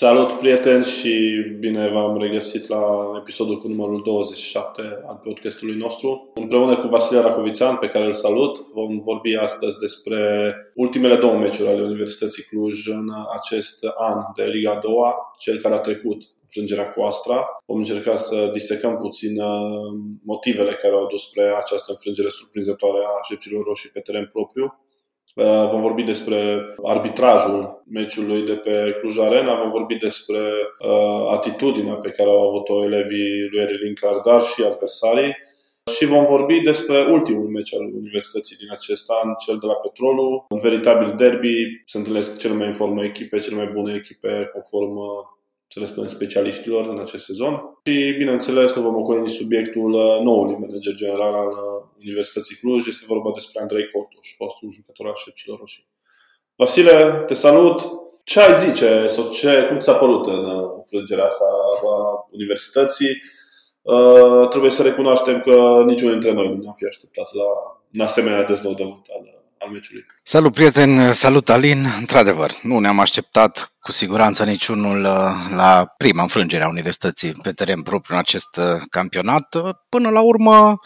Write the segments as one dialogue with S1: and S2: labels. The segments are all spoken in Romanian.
S1: Salut prieteni și bine v-am regăsit la episodul cu numărul 27 al podcastului nostru. Împreună cu Vasile Racovițan, pe care îl salut, vom vorbi astăzi despre ultimele două meciuri ale Universității Cluj în acest an de Liga 2, cel care a trecut frângerea cu Astra. Vom încerca să disecăm puțin uh, motivele care au dus spre această înfrângere surprinzătoare a șepcilor roșii pe teren propriu Uh, vom vorbi despre arbitrajul meciului de pe Cluj Arena, vom vorbi despre uh, atitudinea pe care au avut-o elevii lui Erilin Cardar și adversarii și vom vorbi despre ultimul meci al Universității din acest an, cel de la Petrolul, un veritabil derby. Se întâlnesc cele mai informe echipe, cele mai bune echipe conform uh, să le spunem, specialiștilor în acest sezon. Și, bineînțeles, nu vom ocoli nici subiectul uh, noului manager general al uh, Universității Cluj. Este vorba despre Andrei Cortuș, fostul jucător al Șepcilor Roșii. Vasile, te salut! Ce ai zice sau ce, cum ți-a părut în uh, înfrângerea asta a Universității? Uh, trebuie să recunoaștem că niciunul dintre noi nu ne-am fi așteptat la un asemenea dezvoltament al al meciului.
S2: Salut, prieten! Salut, Alin! Într-adevăr, nu ne-am așteptat cu siguranță niciunul uh, la prima înfrângere a Universității pe teren propriu în acest uh, campionat. Până la urmă,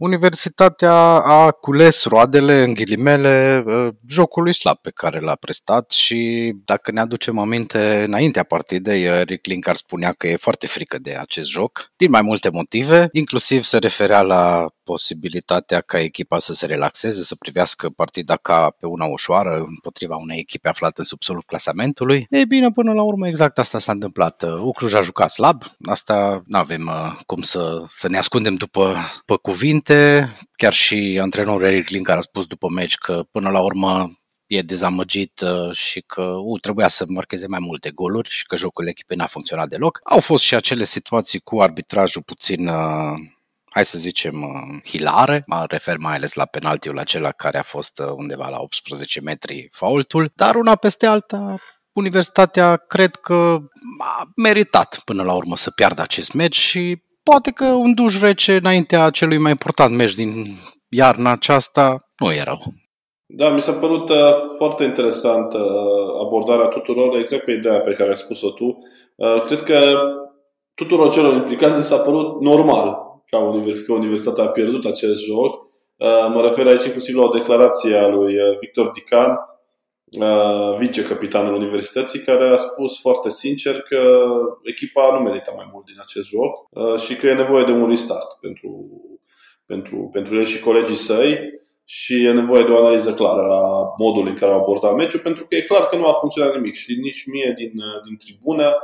S2: Universitatea a cules roadele, în ghilimele, uh, jocului slab pe care l-a prestat și dacă ne aducem aminte, înaintea partidei, Eric Linkar spunea că e foarte frică de acest joc, din mai multe motive, inclusiv se referea la posibilitatea ca echipa să se relaxeze, să privească partida ca pe una ușoară împotriva unei echipe aflate sub solul clasamentului. Ei bine, până la urmă exact asta s-a întâmplat. Ucluj a jucat slab, asta nu avem uh, cum să, să ne ascundem după pe cuvinte. Chiar și antrenorul Eric Lin care a spus după meci că până la urmă e dezamăgit uh, și că u, trebuia să marcheze mai multe goluri și că jocul echipei n-a funcționat deloc. Au fost și acele situații cu arbitrajul puțin uh, hai să zicem, uh, hilare, mă refer mai ales la penaltiul acela care a fost uh, undeva la 18 metri faultul, dar una peste alta, Universitatea cred că a meritat până la urmă să piardă acest meci și poate că un duș rece înaintea celui mai important meci din iarna aceasta nu e rău.
S1: Da, mi s-a părut uh, foarte interesant uh, abordarea tuturor, exact pe ideea pe care ai spus-o tu. Uh, cred că tuturor celor implicați s-a părut normal ca, univers- că Universitatea a pierdut acest joc. Uh, mă refer aici inclusiv la o declarație a lui uh, Victor Dican, uh, vicecapitanul Universității, care a spus foarte sincer că echipa nu merită mai mult din acest joc și că e nevoie de un restart pentru, pentru, pentru el și colegii săi și e nevoie de o analiză clară a modului în care au abordat meciul, pentru că e clar că nu a funcționat nimic și nici mie din, din tribună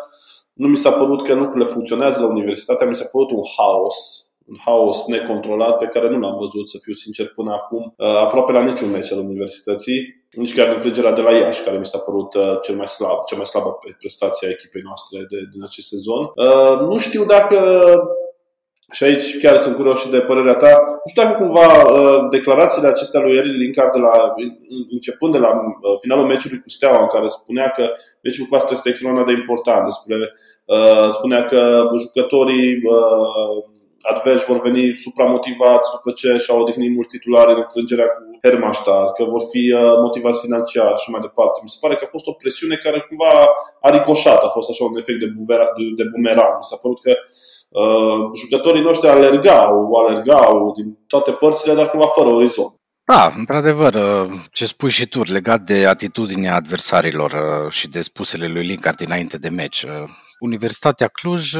S1: nu mi s-a părut că lucrurile funcționează la universitate, mi s-a părut un haos un haos necontrolat pe care nu l-am văzut, să fiu sincer, până acum, uh, aproape la niciun meci al universității, nici chiar înfrângerea de la Iași, care mi s-a părut uh, cel mai slab, cea mai slabă prestație a echipei noastre de, din acest sezon. Uh, nu știu dacă și aici chiar sunt curios și de părerea ta. Nu știu dacă cumva declarațiile acestea lui Eril Linkar de la, începând de la finalul meciului cu Steaua, în care spunea că meciul cu asta este extraordinar de important, despre, spunea că jucătorii adversi vor veni supramotivați după ce și-au odihnit mulți titulari în înfrângerea cu Hermannstadt, că vor fi uh, motivați financiar și mai departe. Mi se pare că a fost o presiune care cumva a ricoșat, a fost așa un efect de, buvera, de, de bumerang. Mi s-a părut că uh, jucătorii noștri alergau, alergau din toate părțile, dar cumva fără orizont.
S2: Da, într-adevăr, uh, ce spui și tu legat de atitudinea adversarilor uh, și de spusele lui Linkard dinainte de meci. Universitatea Cluj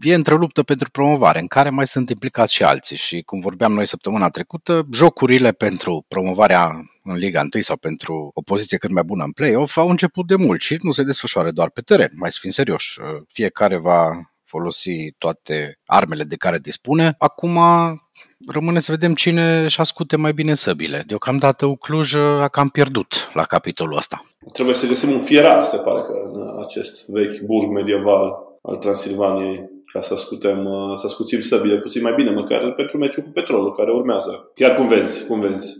S2: e într-o luptă pentru promovare, în care mai sunt implicați și alții. Și cum vorbeam noi săptămâna trecută, jocurile pentru promovarea în Liga 1 sau pentru o poziție cât mai bună în play-off au început de mult și nu se desfășoară doar pe teren, mai să fim serioși. Fiecare va folosi toate armele de care dispune. Acum rămâne să vedem cine își ascute mai bine săbile. Deocamdată Ucluj a cam pierdut la capitolul ăsta.
S1: Trebuie să găsim un fierar, se pare că, în acest vechi burg medieval al Transilvaniei ca să ascultăm, uh, să ascultim săbile puțin mai bine, măcar pentru meciul cu Petrolul care urmează. Chiar cum vezi, cum vezi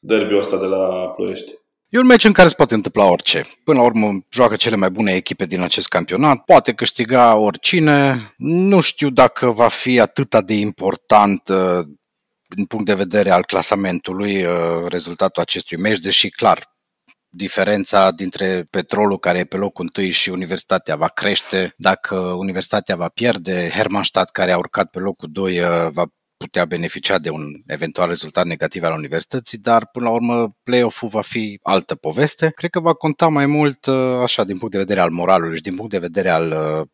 S1: derbiul ăsta de la Ploiești.
S2: E un meci în care se poate întâmpla orice. Până la urmă, joacă cele mai bune echipe din acest campionat, poate câștiga oricine. Nu știu dacă va fi atât de important uh, din punct de vedere al clasamentului uh, rezultatul acestui meci, deși clar, diferența dintre petrolul care e pe locul întâi și universitatea va crește, dacă universitatea va pierde, Hermannstadt care a urcat pe locul 2 uh, va putea beneficia de un eventual rezultat negativ al universității, dar până la urmă play-off-ul va fi altă poveste. Cred că va conta mai mult uh, așa din punct de vedere al moralului și din punct de vedere al uh,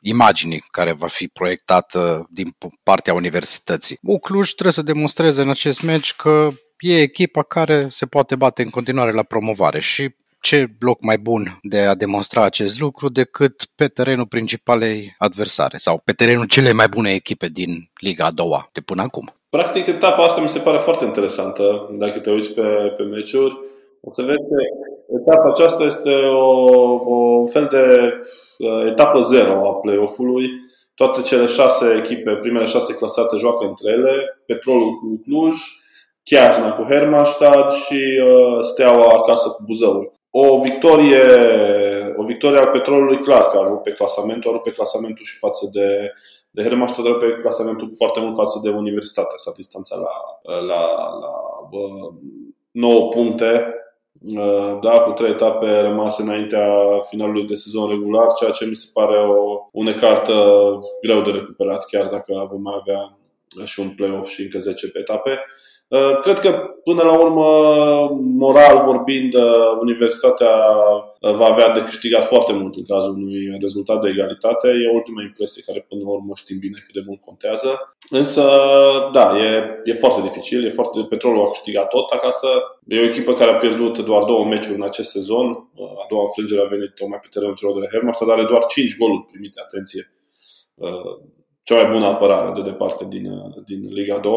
S2: imaginii care va fi proiectată din partea universității. U Cluj trebuie să demonstreze în acest meci că e echipa care se poate bate în continuare la promovare și ce loc mai bun de a demonstra acest lucru decât pe terenul principalei adversare sau pe terenul cele mai bune echipe din Liga a doua de până acum.
S1: Practic, etapa asta mi se pare foarte interesantă. Dacă te uiți pe, pe meciuri, o să vezi că etapa aceasta este o, o fel de uh, etapă zero a play-off-ului. Toate cele șase echipe, primele șase clasate, joacă între ele. Petrolul cu Cluj, Chiajna cu Hermannstadt și uh, Steaua acasă cu Buzăul o victorie, o victorie al petrolului clar, că a rupt pe clasamentul, a rupt pe clasamentul și față de, de Hermannstadt, a rupt pe clasamentul foarte mult față de Universitatea. S-a distanțat la, la, la bă, 9 puncte, da, cu trei etape rămase înaintea finalului de sezon regular, ceea ce mi se pare o, un ecart greu de recuperat, chiar dacă vom mai avea și un play-off și încă 10 pe etape. Uh, cred că, până la urmă, moral vorbind, uh, universitatea uh, va avea de câștigat foarte mult în cazul unui rezultat de egalitate. E ultima impresie care, până la urmă, știm bine cât de mult contează. Însă, da, e, e foarte dificil. E foarte, Petrolul a câștigat tot acasă. E o echipă care a pierdut doar două meciuri în acest sezon. A doua înfrângere a venit tocmai pe terenul celor de la Hermannstadt, dar are doar 5 goluri primite, atenție. Cea mai bună apărare de departe din, din Liga 2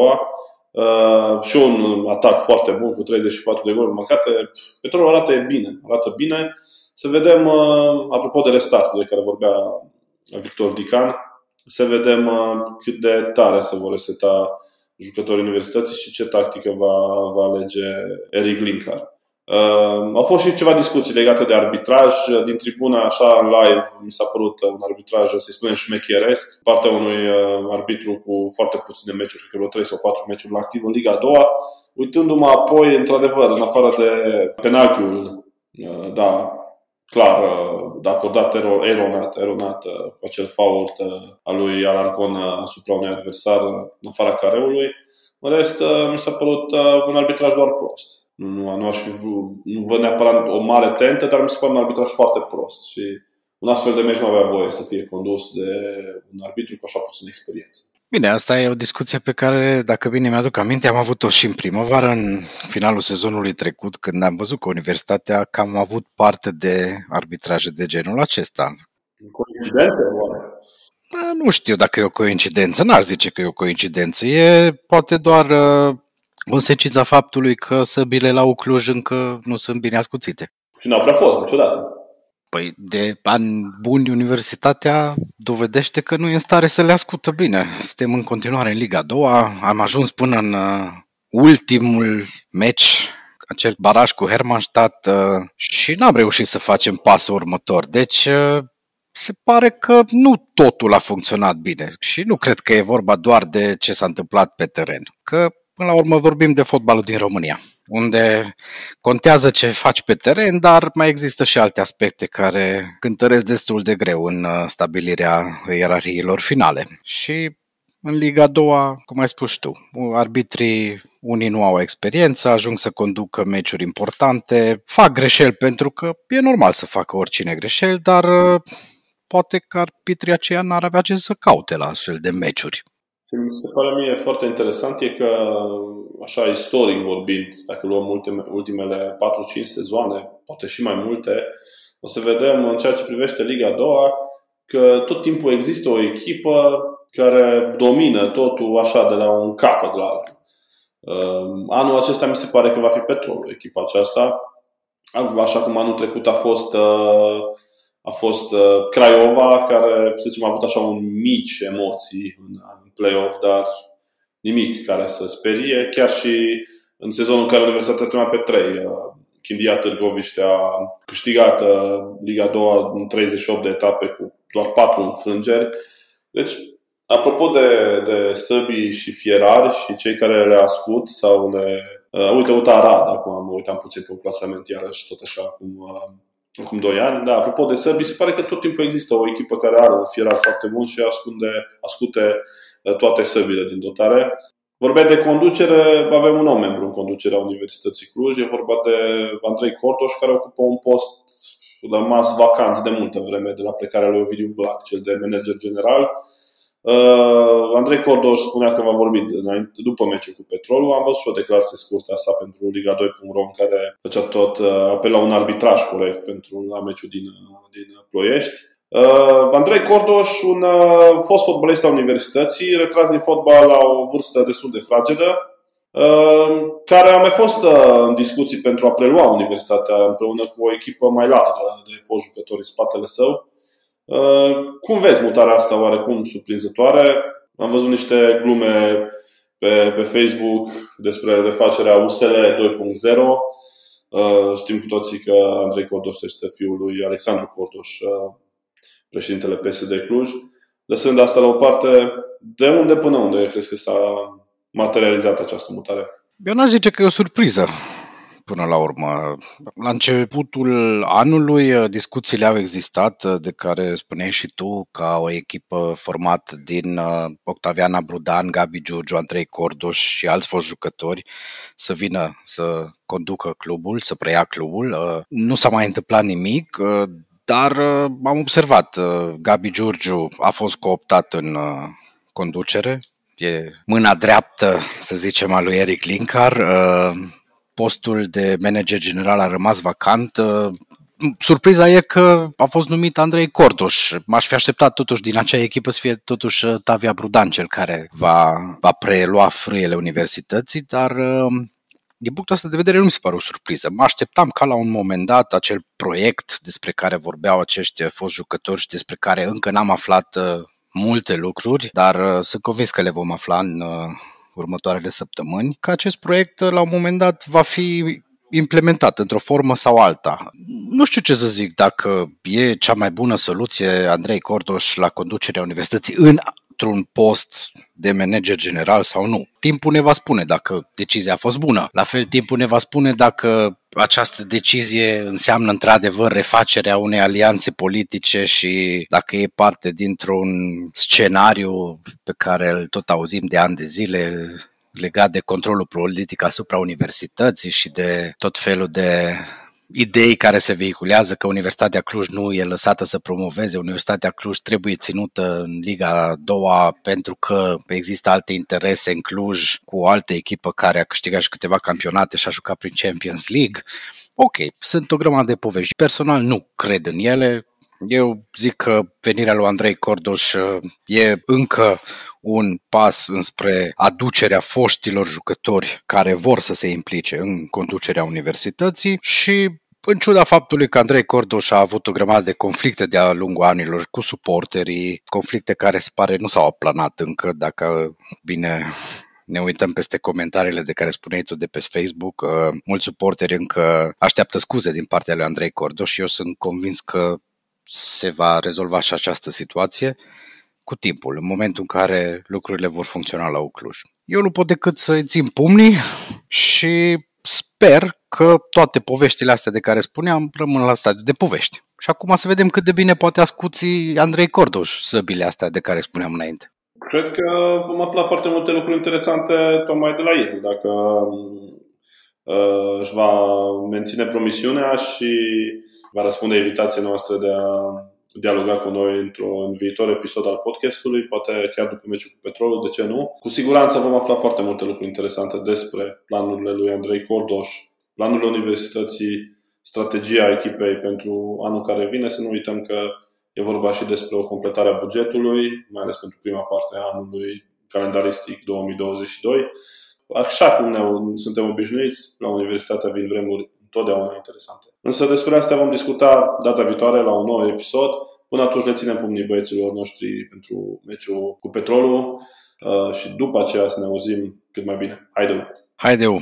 S1: Uh, și un atac foarte bun cu 34 de goluri marcate. Petrolul arată bine, arată bine. Să vedem, uh, apropo de restartul de care vorbea Victor Dican, să vedem uh, cât de tare se vor reseta jucătorii universității și ce tactică va, va alege Eric Linkar. Uh, au fost și ceva discuții legate de arbitraj. Din tribuna, așa, live, mi s-a părut un arbitraj, să-i spunem, șmecheresc. Partea unui uh, arbitru cu foarte puține meciuri, cred că vreo 3 sau 4 meciuri la activ în Liga a doua. Uitându-mă apoi, într-adevăr, în afară de penaltiul, uh, da, clar, uh, dacă dat eronat, eronat uh, cu acel fault uh, al lui Alarcon asupra unui adversar în afara careului, în rest, mi s-a părut un arbitraj doar prost. Nu, nu aș fi vrut, nu văd neapărat o mare tentă, dar mi se pare un arbitraj foarte prost și un astfel de meci nu avea voie să fie condus de un arbitru cu așa puțin experiență.
S2: Bine, asta e o discuție pe care, dacă bine mi-aduc aminte, am avut-o și în primăvară, în finalul sezonului trecut, când am văzut că universitatea cam a avut parte de arbitraje de genul acesta.
S1: Coincidență, oare?
S2: Nu știu dacă e o coincidență, n-aș zice că e o coincidență. E poate doar uh, consecința faptului că săbile la Ucluj încă nu sunt bine ascuțite.
S1: Și n-au prea fost niciodată.
S2: Păi de ani buni universitatea dovedește că nu e în stare să le ascută bine. Suntem în continuare în Liga 2, am ajuns până în uh, ultimul meci, acel baraj cu Hermannstadt uh, și n-am reușit să facem pasul următor. Deci uh, se pare că nu totul a funcționat bine și nu cred că e vorba doar de ce s-a întâmplat pe teren. Că Până la urmă vorbim de fotbalul din România, unde contează ce faci pe teren, dar mai există și alte aspecte care cântăresc destul de greu în uh, stabilirea ierarhiilor finale. Și în Liga 2, cum ai spus tu, arbitrii unii nu au experiență, ajung să conducă meciuri importante, fac greșeli pentru că e normal să facă oricine greșeli, dar uh, poate că arbitrii aceia n-ar avea ce să caute la astfel de meciuri.
S1: Ce mi se pare mie foarte interesant e că, așa istoric vorbind, dacă luăm ultime, ultimele 4-5 sezoane, poate și mai multe, o să vedem în ceea ce privește Liga 2 că tot timpul există o echipă care domină totul așa de la un capăt la altul. Um, anul acesta mi se pare că va fi Petrol, echipa aceasta. Așa cum anul trecut a fost uh, a fost uh, Craiova, care, să zicem, a avut așa un mici emoții în, în play-off, dar nimic care să sperie. Chiar și în sezonul în care Universitatea terminat pe 3, uh, Chindia Târgoviște a câștigat uh, Liga 2 în 38 de etape cu doar 4 înfrângeri. Deci, apropo de, de săbii și fierari și cei care le ascult sau le Uh, uite, uite Arad, acum mă uitam puțin pe un clasament iarăși, tot așa, acum, uh, acum 2 ani. Da, apropo de sărbi, se pare că tot timpul există o echipă care are un fierar foarte bun și ascunde, ascute uh, toate săbile din dotare. Vorbeai de conducere, avem un nou membru în conducerea Universității Cluj, e vorba de Andrei Cortoș, care ocupă un post rămas vacant de multă vreme de la plecarea lui Ovidiu Black, cel de manager general. Uh, Andrei Cordoș spunea că va vorbi după meciul cu Petrolul. Am văzut și o declarație scurtă a sa pentru Liga 2.ro în care făcea tot uh, apel la un arbitraj corect pentru la meciul din, din Ploiești. Uh, Andrei Cordoș, un uh, fost fotbalist al universității, retras din fotbal la o vârstă destul de fragedă, uh, care a mai fost uh, în discuții pentru a prelua universitatea împreună cu o echipă mai largă de fost jucători în spatele său. Uh, cum vezi mutarea asta oarecum surprinzătoare? Am văzut niște glume pe, pe Facebook despre refacerea USL 2.0. Uh, știm cu toții că Andrei Cordoș este fiul lui Alexandru Cordoș, uh, președintele PSD Cluj. Lăsând asta la o parte, de unde până unde crezi că s-a materializat această mutare?
S2: Eu n-aș zice că e o surpriză până la urmă. La începutul anului uh, discuțiile au existat, uh, de care spuneai și tu, ca o echipă formată din uh, Octaviana Brudan, Gabi Giurgiu, Andrei Cordoș și alți fost jucători să vină să conducă clubul, să preia clubul. Nu s-a mai întâmplat nimic, dar am observat, Gabi Giurgiu a fost cooptat în conducere, e mâna dreaptă, să zicem, a lui Eric Linkar postul de manager general a rămas vacant. Uh, surpriza e că a fost numit Andrei Cordoș. M-aș fi așteptat totuși din acea echipă să fie totuși uh, Tavia Brudan cel care va, va prelua frâiele universității, dar uh, din punctul ăsta de vedere nu mi se pare o surpriză. Mă așteptam ca la un moment dat acel proiect despre care vorbeau acești fost jucători și despre care încă n-am aflat multe lucruri, dar sunt convins că le vom afla în următoarele săptămâni, că acest proiect la un moment dat va fi implementat într-o formă sau alta. Nu știu ce să zic, dacă e cea mai bună soluție Andrei Cordoș la conducerea universității în într-un post de manager general sau nu. Timpul ne va spune dacă decizia a fost bună. La fel, timpul ne va spune dacă această decizie înseamnă într-adevăr refacerea unei alianțe politice și dacă e parte dintr-un scenariu pe care îl tot auzim de ani de zile legat de controlul politic asupra universității și de tot felul de idei care se vehiculează că Universitatea Cluj nu e lăsată să promoveze, Universitatea Cluj trebuie ținută în Liga 2 pentru că există alte interese în Cluj cu o altă echipă care a câștigat și câteva campionate și a jucat prin Champions League. Ok, sunt o grămadă de povești. Personal nu cred în ele, eu zic că venirea lui Andrei Cordoș uh, e încă un pas înspre aducerea foștilor jucători care vor să se implice în conducerea universității și în ciuda faptului că Andrei Cordoș a avut o grămadă de conflicte de-a lungul anilor cu suporterii, conflicte care se pare nu s-au aplanat încă, dacă bine ne uităm peste comentariile de care spuneai tu de pe Facebook, uh, mulți suporteri încă așteaptă scuze din partea lui Andrei Cordoș. Și eu sunt convins că se va rezolva și această situație cu timpul, în momentul în care lucrurile vor funcționa la Ucluj. Eu nu pot decât să-i țin pumnii și sper că toate poveștile astea de care spuneam rămân la stadiu de povești. Și acum să vedem cât de bine poate ascuți Andrei Cordoș săbile astea de care spuneam înainte.
S1: Cred că vom afla foarte multe lucruri interesante tocmai de la el. Dacă uh, își va menține promisiunea și va răspunde invitației noastre de a dialoga cu noi într-un viitor episod al podcastului, poate chiar după meciul cu Petrolul, de ce nu. Cu siguranță vom afla foarte multe lucruri interesante despre planurile lui Andrei Cordoș, planurile universității, strategia echipei pentru anul care vine. Să nu uităm că e vorba și despre o completare a bugetului, mai ales pentru prima parte a anului calendaristic 2022. Așa cum ne suntem obișnuiți, la universitatea vin vremuri întotdeauna interesante. Însă despre asta vom discuta data viitoare la un nou episod. Până atunci le ținem pumnii băieților noștri pentru meciul cu Petrolul uh, și după aceea să ne auzim cât mai bine. Haideu!
S2: Haideu!